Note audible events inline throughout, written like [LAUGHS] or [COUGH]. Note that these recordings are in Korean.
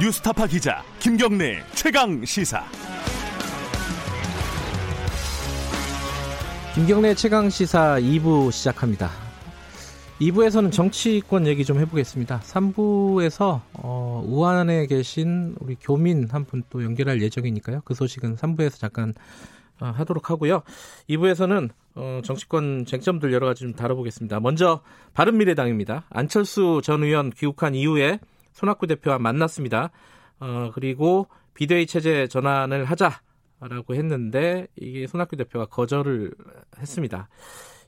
뉴스타파 기자 김경래 최강 시사. 김경래 최강 시사 2부 시작합니다. 2부에서는 정치권 얘기 좀 해보겠습니다. 3부에서 어, 우한에 계신 우리 교민 한 분 또 연결할 예정이니까요. 그 소식은 3부에서 잠깐 어, 하도록 하고요. 2부에서는 어, 정치권 쟁점들 여러 가지 좀 다뤄보겠습니다. 먼저 바른미래당입니다. 안철수 전 의원 귀국한 이후에 손학구 대표와 만났습니다. 어, 그리고 비대위 체제 전환을 하자라고 했는데 이게 손학구 대표가 거절을 했습니다.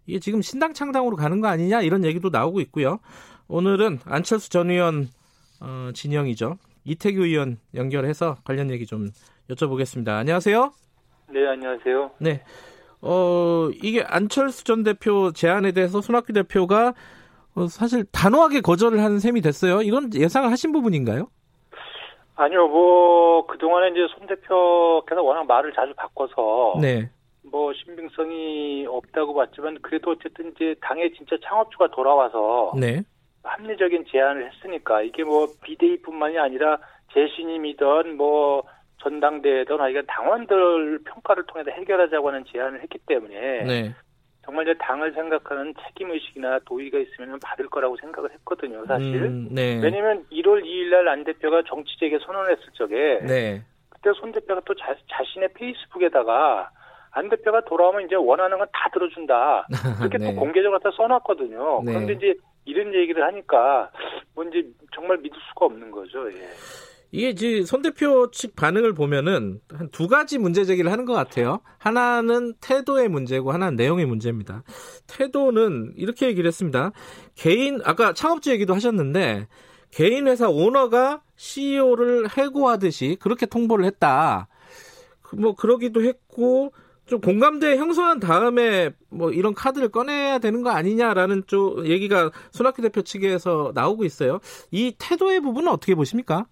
이게 지금 신당 창당으로 가는 거 아니냐 이런 얘기도 나오고 있고요. 오늘은 안철수 전 의원 어, 진영이죠. 이태규 의원 연결해서 관련 얘기 좀 여쭤보겠습니다. 안녕하세요. 네, 안녕하세요. 네. 어, 이게 안철수 전 대표 제안에 대해서 손학규 대표가 어, 사실 단호하게 거절을 하는 셈이 됐어요. 이건 예상을 하신 부분인가요? 아니요, 뭐, 그동안에 이제 손 대표께서 워낙 말을 자주 바꿔서. 네. 뭐, 신빙성이 없다고 봤지만, 그래도 어쨌든 이제 당의 진짜 창업주가 돌아와서. 네. 합리적인 제안을 했으니까, 이게 뭐, 비대위뿐만이 아니라 재신임이든 뭐, 전당대회든 하여간 당원들 평가를 통해서 해결하자고 하는 제안을 했기 때문에. 네. 정말 이제 당을 생각하는 책임 의식이나 도의가 있으면 받을 거라고 생각을 했거든요, 사실. 음, 네. 왜냐면 1월 2일 날 안 대표가 정치재개 선언했을 적에 네. 그때 손 대표가 또 자, 자신의 페이스북에다가 안 대표가 돌아오면 이제 원하는 건 다 들어준다. 그렇게 [LAUGHS] 네. 또 공개적으로 다 써놨거든요. 네. 그런데 이제 이런 얘기를 하니까 뭔지 정말 믿을 수가 없는 거죠. 예. 이게 이제 손 대표 측 반응을 보면은 한 두 가지 문제 제기를 하는 것 같아요. 하나는 태도의 문제고 하나는 내용의 문제입니다. 태도는 이렇게 얘기를 했습니다. 개인 아까 창업주 얘기도 하셨는데 개인 회사 오너가 CEO를 해고하듯이 그렇게 통보를 했다. 그뭐 그러기도 했고 좀 공감대 형성한 다음에 뭐 이런 카드를 꺼내야 되는 거 아니냐라는 쪽 얘기가 손학규 대표 측에서 나오고 있어요. 이 태도의 부분은 어떻게 보십니까?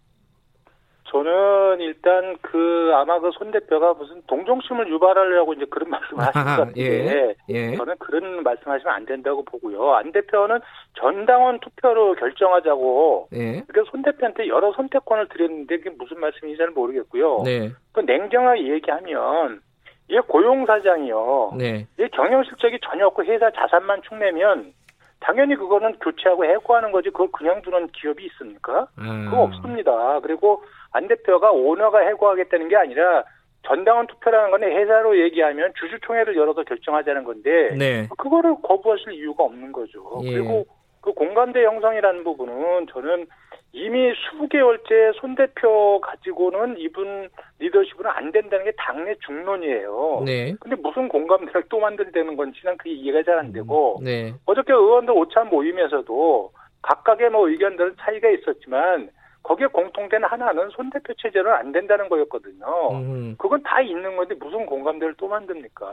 저는 일단 그 아마 그 손 대표가 무슨 동정심을 유발하려고 이제 그런 [LAUGHS] 말씀을 하신 것 같은데 예, 예. 저는 그런 말씀하시면 안 된다고 보고요. 안 대표는 전당원 투표로 결정하자고 예. 그러니까 손 대표한테 여러 선택권을 드렸는데 그게 무슨 말씀인지 잘 모르겠고요. 네. 그 냉정하게 얘기하면 이게 고용사장이요. 네. 이 경영 실적이 전혀 없고 회사 자산만 축내면 당연히 그거는 교체하고 해고하는 거지 그걸 그냥 두는 기업이 있습니까? 아. 그거 없습니다. 그리고 안 대표가 오너가 해고하겠다는 게 아니라 전당원 투표라는 건 회사로 얘기하면 주주총회를 열어서 결정하자는 건데 네. 그거를 거부하실 이유가 없는 거죠. 예. 그리고 그 공감대 형성이라는 부분은 저는 이미 수개월째 손 대표 가지고는 이분 리더십은 안 된다는 게 당내 중론이에요. 네. 근데 무슨 공감대를 또 만들자는 건지 난 그게 이해가 잘 안 되고 네. 어저께 의원들 오찬 모임에서도 각각의 뭐 의견들은 차이가 있었지만 거기에 공통된 하나는 손 대표 체제는 안 된다는 거였거든요. 음. 그건 다 있는 건데 무슨 공감대를 또 만듭니까?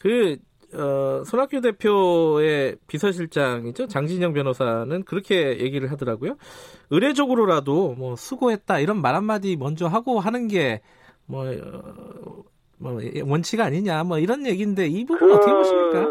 그 어, 손학규 대표의 비서실장이죠 장진영 변호사는 그렇게 얘기를 하더라고요. 의례적으로라도 뭐 수고했다 이런 말 한마디 먼저 하고 하는 게뭐 어, 뭐 원칙 아니냐 뭐 이런 얘기인데 이 부분 어떻게 보십니까?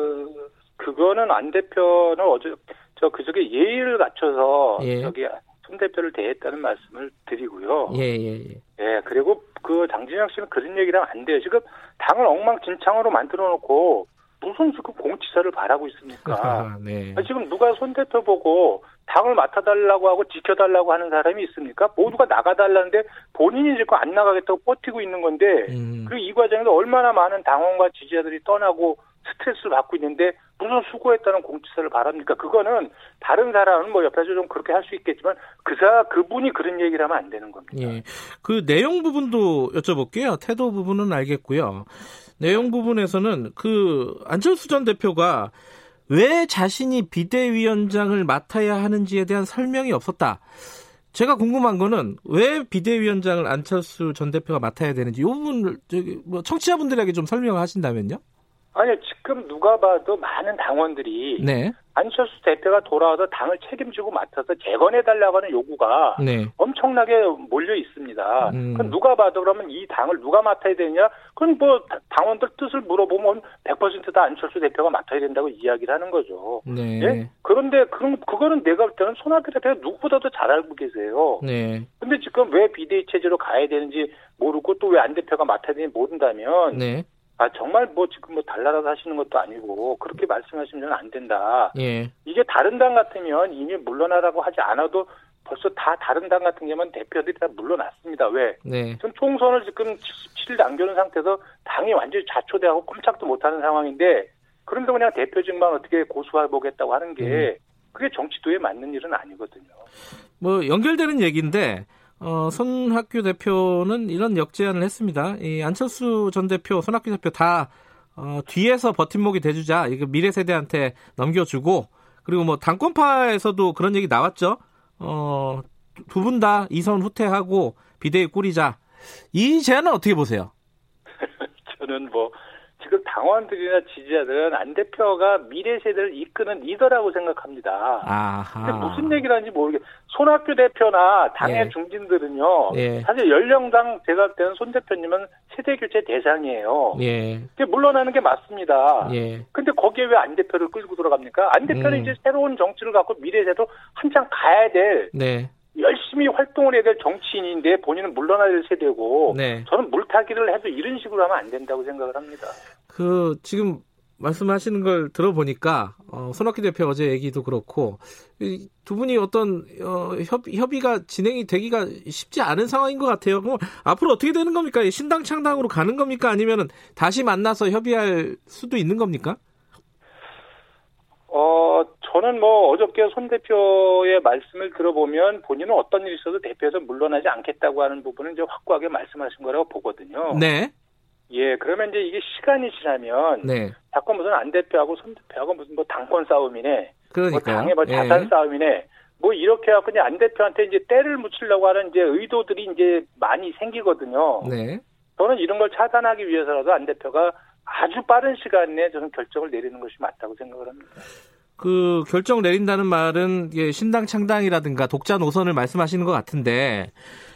그거는 안 대표는 어제 저 그저께 예의를 갖춰서 예. 저기 손 대표를 대했다는 말씀을 드리고요. 예, 예, 예. 예, 그리고 그 장진영 씨는 그런 하면 안 돼요. 지금 당을 엉망진창으로 만들어 놓고 무슨 지금 공치사를 바라고 있습니까? [LAUGHS] 아, 네. 지금 누가 손 대표 보고 당을 맡아달라고 하고 지켜달라고 하는 사람이 있습니까? 모두가 나가달라는데 본인이 지금 안 나가겠다고 버티고 있는 건데 음. 그리고 이 과정에서 얼마나 많은 당원과 지지자들이 떠나고 스트레스를 받고 있는데 무슨 수고했다는 공지서를 바랍니까? 그거는 다른 사람은 뭐 옆에서 좀 그렇게 할 수 있겠지만 그사 그분이 그런 얘기를 하면 안 되는 겁니다. 예. 그 내용 부분도 여쭤볼게요. 태도 부분은 알겠고요. 내용 부분에서는 그 안철수 전 대표가 왜 자신이 비대위원장을 맡아야 하는지에 대한 설명이 없었다. 제가 궁금한 거는 왜 비대위원장을 안철수 전 대표가 맡아야 되는지 이 부분을 저기 뭐 청취자분들에게 좀 설명을 하신다면요. 아니요, 지금 누가 봐도 많은 당원들이 네. 안철수 대표가 돌아와서 당을 책임지고 맡아서 재건해 달라고 하는 요구가 네. 엄청나게 몰려 있습니다. 음. 그럼 누가 봐도 그러면 이 당을 누가 맡아야 되냐? 그건 뭐 당원들 뜻을 물어보면 100%다 안철수 대표가 맡아야 된다고 이야기를 하는 거죠. 네. 예? 그런데 그런 그거는 내가 볼 때는 손학규 대표가 누구보다도 잘 알고 계세요. 네. 근데 지금 왜 비대위 체제로 가야 되는지 모르고 또 왜 안 대표가 맡아야 되는지 모른다면 네. 아 정말 뭐 지금 뭐 달나라서 하시는 것도 아니고 그렇게 말씀하시면 안 된다. 예. 이게 다른 당 같으면 이미 물러나라고 하지 않아도 벌써 다 다른 당 같은 경우는 대표들이 다 물러났습니다. 왜? 네. 지금 총선을 지금 77일 남겨놓은 상태에서 당이 완전히 자초되고 꼼짝도 못하는 상황인데 그런데 그냥 대표직만 어떻게 고수해보겠다고 하는 게 그게 정치도에 맞는 일은 아니거든요. 뭐 연결되는 얘기인데 어, 손학규 대표는 이런 역제안을 했습니다. 이 안철수 전 대표, 손학규 대표 다 어, 뒤에서 버팀목이 돼주자. 이거 미래 세대한테 넘겨주고 그리고 뭐 당권파에서도 그런 얘기 나왔죠. 어, 두 분 다 이선 후퇴하고 비대위 꾸리자. 이 제안은 어떻게 보세요? [LAUGHS] 저는 뭐 지금 당원들이나 지지자들은 안 대표가 미래 세대를 이끄는 리더라고 생각합니다. 아하. 근데 무슨 얘기를 하는지 모르겠. 손학규 대표나 당의 예. 중진들은요. 예. 사실 연령당 제가 볼 때는 손 대표님은 세대 교체 대상이에요. 예. 물러나는 게 맞습니다. 예. 근데 거기에 왜 안 대표를 끌고 들어갑니까? 안 대표는 음. 이제 새로운 정치를 갖고 미래에도 한창 가야 될 네. 열심히 활동을 해야 될 정치인인데 본인은 물러나야 될 세대고 네. 저는 물타기를 해도 이런 식으로 하면 안 된다고 생각을 합니다. 그 지금 말씀하시는 걸 들어보니까 어, 손학규 대표 어제 얘기도 그렇고 이 두 분이 어떤 어, 협, 협의가 진행이 되기가 쉽지 않은 상황인 것 같아요. 그럼 앞으로 어떻게 되는 겁니까? 이 신당 창당으로 가는 겁니까? 아니면은 다시 만나서 협의할 수도 있는 겁니까? 어, 저는 뭐 어저께 손 대표의 말씀을 들어보면 본인은 어떤 일이 있어도 대표에서 물러나지 않겠다고 하는 부분은 이제 확고하게 말씀하신 거라고 보거든요. 네, 예, 그러면 이제 이게 시간이 지나면 네, 자꾸 무슨 안 대표하고 손 대표하고 무슨 뭐 당권 싸움이네, 뭐 그러니까요. 당의 뭐 자산 예. 싸움이네, 뭐 이렇게 해갖고 이제 안 대표한테 이제 때를 묻히려고 하는 이제 의도들이 이제 많이 생기거든요. 네, 저는 이런 걸 차단하기 위해서라도 안 대표가 아주 빠른 시간 내에 저는 결정을 내리는 것이 맞다고 생각을 합니다. 그 결정 내린다는 말은 이게 신당 창당이라든가 독자 노선을 말씀하시는 것 같은데,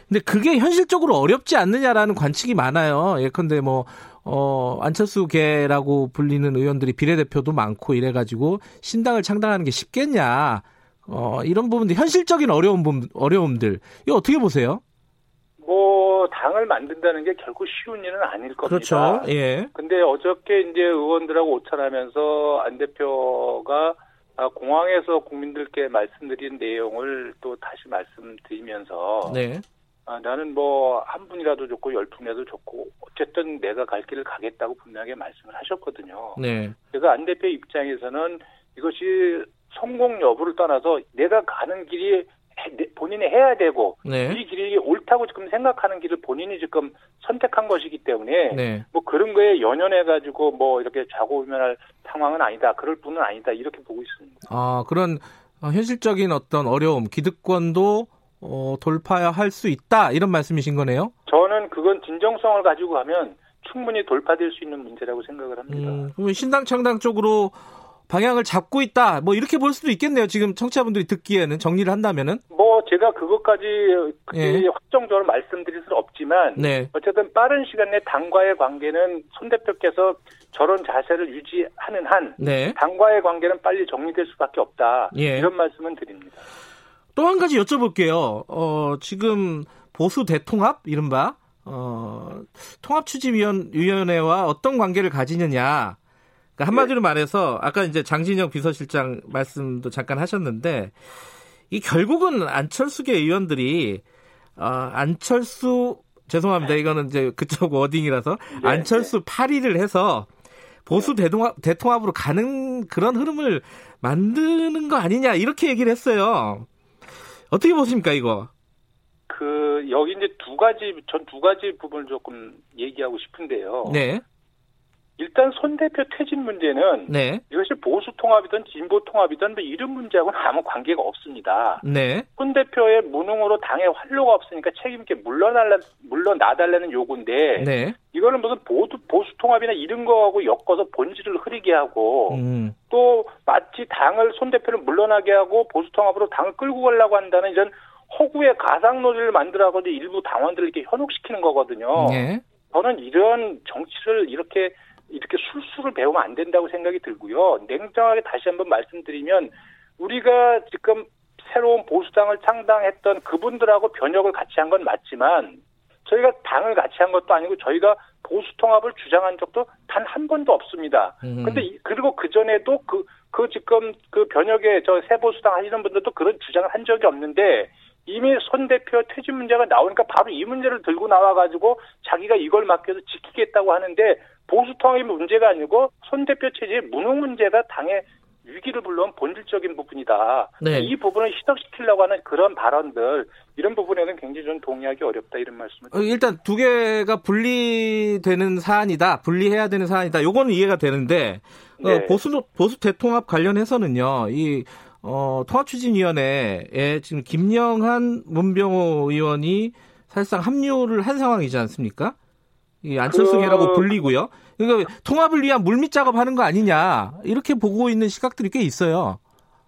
근데 그게 현실적으로 어렵지 않느냐라는 관측이 많아요. 예컨대 뭐 어, 안철수계라고 불리는 의원들이 비례대표도 많고 이래가지고 신당을 창당하는 게 쉽겠냐. 어, 이런 부분들, 현실적인 어려움, 어려움들. 이거 어떻게 보세요? 뭐 당을 만든다는 게 결코 쉬운 일은 아닐 겁니다. 그렇죠. 예. 근데 어저께 이제 의원들하고 오찬하면서 안 대표가 아, 공항에서 국민들께 말씀드린 내용을 또 다시 말씀드리면서 네. 아, 나는 뭐 한 분이라도 좋고 열 분이라도 좋고 어쨌든 내가 갈 길을 가겠다고 분명하게 말씀을 하셨거든요. 네. 그래서 안 대표 입장에서는 이것이 성공 여부를 떠나서 내가 가는 길이 본인이 해야 되고 네. 이 길이 옳다고 지금 생각하는 길을 본인이 지금 선택한 것이기 때문에 네. 뭐 그런 거에 연연해 가지고 뭐 이렇게 좌고우면할 상황은 아니다. 그럴 분은 아니다. 이렇게 보고 있습니다. 아, 그런 어, 현실적인 어떤 어려움, 기득권도 어, 돌파할 수 있다. 이런 말씀이신 거네요. 저는 그건 진정성을 가지고 가면 충분히 돌파될 수 있는 문제라고 생각을 합니다. 음, 그러면 신당 창당 쪽으로 방향을 잡고 있다. 뭐 이렇게 볼 수도 있겠네요. 지금 청취자분들이 듣기에는 정리를 한다면은. 뭐 제가 그것까지 그렇게 예. 확정적으로 말씀드릴 수는 없지만 네. 어쨌든 빠른 시간 내 당과의 관계는 손 대표께서 저런 자세를 유지하는 한 네. 당과의 관계는 빨리 정리될 수밖에 없다. 예. 이런 말씀은 드립니다. 또 한 가지 여쭤볼게요. 어, 지금 보수 대통합 이른바 어, 통합추진위원회와 어떤 관계를 가지느냐. 그러니까 한마디로 말해서 아까 이제 장진영 비서실장 말씀도 잠깐 하셨는데 이 결국은 안철수계 의원들이 어, 안철수 죄송합니다. 이거는 이제 그쪽 워딩이라서 네, 안철수 파리를 해서 보수 대통합, 대통합으로 가는 그런 흐름을 만드는 거 아니냐 이렇게 얘기를 했어요. 어떻게 보십니까 이거? 그 여기 이제 두 가지 전 두 가지 부분을 조금 얘기하고 싶은데요. 네, 일단 손 대표 퇴진 문제는 네, 이것이 보수 통합이든 진보 통합이든 뭐 이런 문제하고는 아무 관계가 없습니다. 네, 손 대표의 무능으로 당에 활로가 없으니까 책임 있게 물러날라 물러나달라는 요구인데 네, 이거는 무슨 보수 보수 통합이나 이런 거하고 엮어서 본질을 흐리게 하고 음, 또 마치 당을 손 대표를 물러나게 하고 보수 통합으로 당을 끌고 가려고 한다는 이런 허구의 가상 논리를 만들어가지고 일부 당원들을 이렇게 현혹시키는 거거든요. 네, 저는 이런 정치를 이렇게 이렇게 술수를 배우면 안 된다고 생각이 들고요. 냉정하게 다시 한번 말씀드리면 우리가 지금 새로운 보수당을 창당했던 그분들하고 변혁을 같이 한 건 맞지만 저희가 당을 같이 한 것도 아니고 저희가 보수 통합을 주장한 적도 단 한 번도 없습니다. 음. 근데 이- 그리고 그 전에도 그, 그 지금 그 변혁의 저 새보수당 하시는 분들도 그런 주장을 한 적이 없는데 이미 손 대표 퇴진 문제가 나오니까 바로 이 문제를 들고 나와가지고 자기가 이걸 맡겨서 지키겠다고 하는데 보수 통합이 문제가 아니고 손 대표 체제의 무능 문제가 당의 위기를 불러온 본질적인 부분이다. 네. 이 부분을 희석시키려고 하는 그런 발언들 이런 부분에는 굉장히 좀 동의하기 어렵다 이런 말씀을 어, 일단 두 개가 분리되는 사안이다. 분리해야 되는 사안이다. 요거는 이해가 되는데 어, 네. 보수 보수 대통합 관련해서는요. 이 어, 통합추진위원회에 지금 김영한 문병호 의원이 사실상 합류를 한 상황이지 않습니까? 이 안철수계라고 그- 불리고요. 그러니까 통합을 위한 물밑 작업하는 거 아니냐 이렇게 보고 있는 시각들이 꽤 있어요.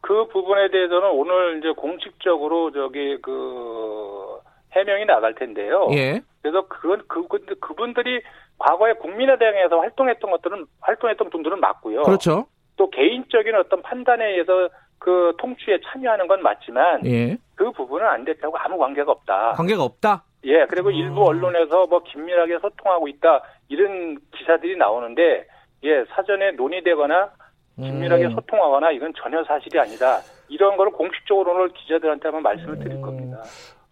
그 부분에 대해서는 오늘 이제 공식적으로 저기 그 해명이 나갈 텐데요. 예, 그래서 그건 그 근데 그분들이 과거에 국민의당에서 활동했던 것들은 활동했던 분들은 맞고요. 그렇죠. 또 개인적인 어떤 판단에 의해서 그 통치에 참여하는 건 맞지만 예, 그 부분은 안 대표하고 아무 관계가 없다. 관계가 없다. 예, 그리고 어. 일부 언론에서 뭐 긴밀하게 소통하고 있다 이런 기사들이 나오는데 예 사전에 논의되거나 긴밀하게 음. 소통하거나 이건 전혀 사실이 아니다. 이런 거를 공식적으로 오늘 기자들한테 한번 말씀을 드릴 음. 겁니다.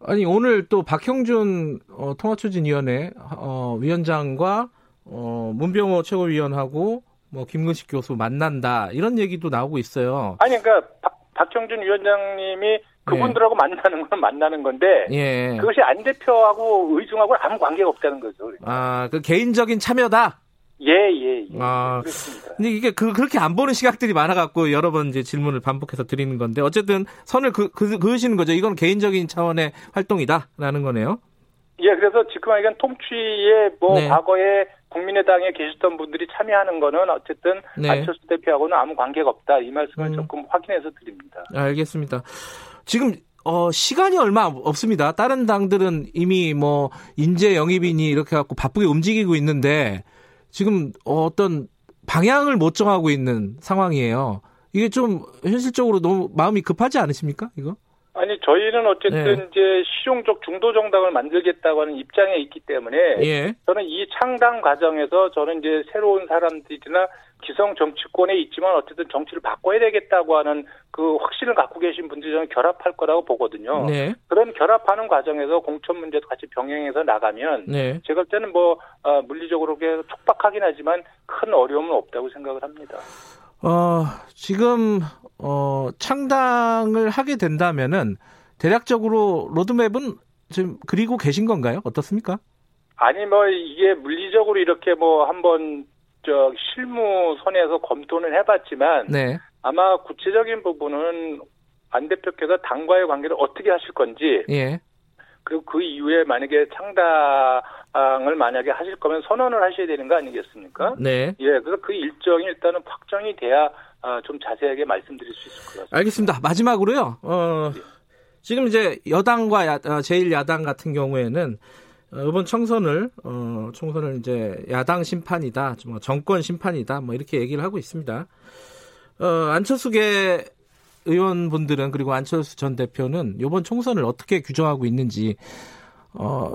아니 오늘 또 박형준 어, 통합추진위원회 어, 위원장과 어, 문병호 최고위원하고 뭐 김근식 교수 만난다 이런 얘기도 나오고 있어요. 아니 그러니까 박, 박형준 위원장님이 그분들하고 만나는 건 만나는 건데 예. 그것이 안 대표하고 의중하고 아무 관계가 없다는 거죠. 아, 그 개인적인 참여다. 예 예 예, 아. 그렇습니다. 근데 이게 그, 그렇게 안 보는 시각들이 많아갖고 여러 번 이제 질문을 반복해서 드리는 건데 어쨌든 선을 그, 그, 그으시는 거죠. 이건 개인적인 차원의 활동이다라는 거네요. 예, 그래서 지금 하여간 통치에 뭐 네. 과거에 국민의당에 계셨던 분들이 참여하는 거는 어쨌든 네. 안철수 대표하고는 아무 관계가 없다 이 말씀을 음. 조금 확인해서 드립니다. 알겠습니다. 지금 어 시간이 얼마 없습니다. 다른 당들은 이미 뭐 인재 영입이니 이렇게 갖고 바쁘게 움직이고 있는데 지금 어떤 방향을 못 정하고 있는 상황이에요. 이게 좀 현실적으로 너무 마음이 급하지 않으십니까? 이거? 아니 저희는 어쨌든 네. 이제 실용적 중도 정당을 만들겠다고 하는 입장에 있기 때문에 예. 저는 이 창당 과정에서 저는 이제 새로운 사람들이나 기성 정치권에 있지만 어쨌든 정치를 바꿔야 되겠다고 하는 그 확신을 갖고 계신 분들이 저는 결합할 거라고 보거든요. 네. 그런 결합하는 과정에서 공천 문제도 같이 병행해서 나가면 네. 제가 볼 때는 뭐 어, 물리적으로 촉박하긴 하지만 큰 어려움은 없다고 생각을 합니다. 어, 지금 어 창당을 하게 된다면은 대략적으로 로드맵은 지금 그리고 계신 건가요? 어떻습니까? 아니 뭐 이게 물리적으로 이렇게 뭐 한번 저 실무 선에서 검토는 해봤지만 네. 아마 구체적인 부분은 안 대표께서 당과의 관계를 어떻게 하실 건지 예. 그리고 그 이후에 만약에 창당을 만약에 하실 거면 선언을 하셔야 되는 거 아니겠습니까? 네. 예, 그래서 그 일정이 일단은 확정이 돼야 아, 좀 자세하게 말씀드릴 수 있을 것 같습니다. 알겠습니다. 마지막으로요. 어, 지금 이제 여당과 야, 어, 제1야당 같은 경우에는 어, 이번 총선을 어, 총선을 이제 야당 심판이다, 뭐 정권 심판이다, 뭐 이렇게 얘기를 하고 있습니다. 어, 안철수계 의원분들은 그리고 안철수 전 대표는 이번 총선을 어떻게 규정하고 있는지 어,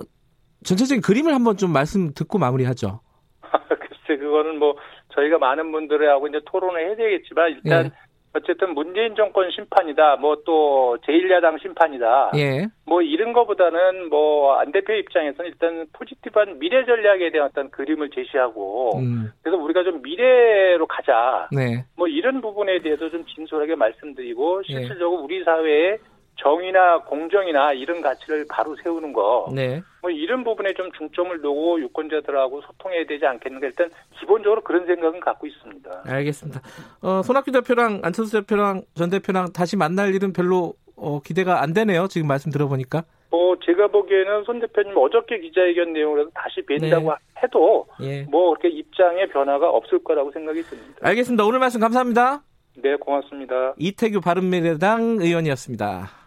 전체적인 그림을 한번 좀 말씀 듣고 마무리하죠. [LAUGHS] 글쎄, 그거는 뭐 저희가 많은 분들하고 이제 토론을 해야 되겠지만 일단 예. 어쨌든 문재인 정권 심판이다, 뭐 또 제1야당 심판이다, 예, 뭐 이런 거보다는 뭐 안 대표 입장에서는 일단 포지티브한 미래 전략에 대한 어떤 그림을 제시하고 음, 그래서 우리가 좀 미래로 가자. 네, 뭐 이런 부분에 대해서 좀 진솔하게 말씀드리고 예. 실질적으로 우리 사회에 정의나 공정이나 이런 가치를 바로 세우는 거. 네. 뭐 이런 부분에 좀 중점을 두고 유권자들하고 소통해야 되지 않겠는가 일단 기본적으로 그런 생각은 갖고 있습니다. 알겠습니다. 어, 손학규 대표랑 안철수 대표랑 전 대표랑 다시 만날 일은 별로 어, 기대가 안 되네요. 지금 말씀 들어보니까. 뭐 제가 보기에는 손 대표님 어저께 기자회견 내용으로 다시 뵌다고 해도 예. 뭐 그렇게 입장의 변화가 없을 거라고 생각이 듭니다. 알겠습니다. 오늘 말씀 감사합니다. 네, 고맙습니다. 이태규 바른미래당 의원이었습니다.